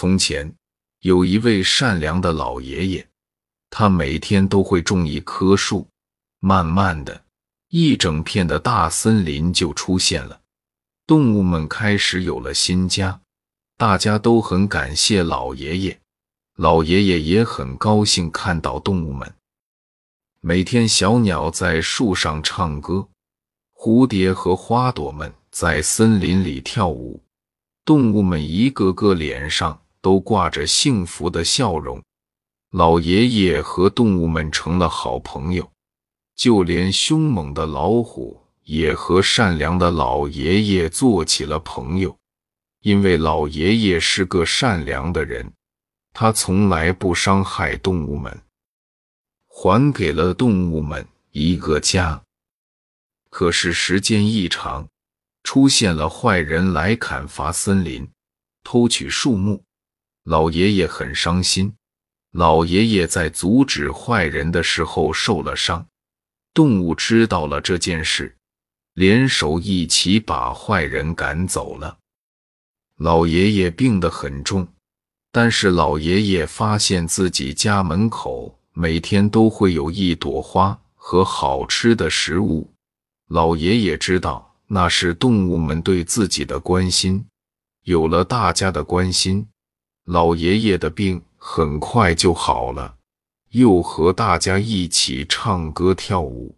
从前有一位善良的老爷爷，他每天都会种一棵树，慢慢的，一整片的大森林就出现了，动物们开始有了新家，大家都很感谢老爷爷，老爷爷也很高兴看到动物们。每天，小鸟在树上唱歌，蝴蝶和花朵们在森林里跳舞，动物们一个个脸上都挂着幸福的笑容。老爷爷和动物们成了好朋友，就连凶猛的老虎也和善良的老爷爷做起了朋友。因为老爷爷是个善良的人，他从来不伤害动物们。还给了动物们一个家。可是时间一长，出现了坏人来砍伐森林、偷取树木，老爷爷很伤心。老爷爷在阻止坏人的时候受了伤，动物知道了这件事，联手一起把坏人赶走了。老爷爷病得很重，但是老爷爷发现自己家门口。每天都会有一朵花和好吃的食物。老爷爷知道那是动物们对自己的关心。有了大家的关心，老爷爷的病很快就好了，又和大家一起唱歌跳舞。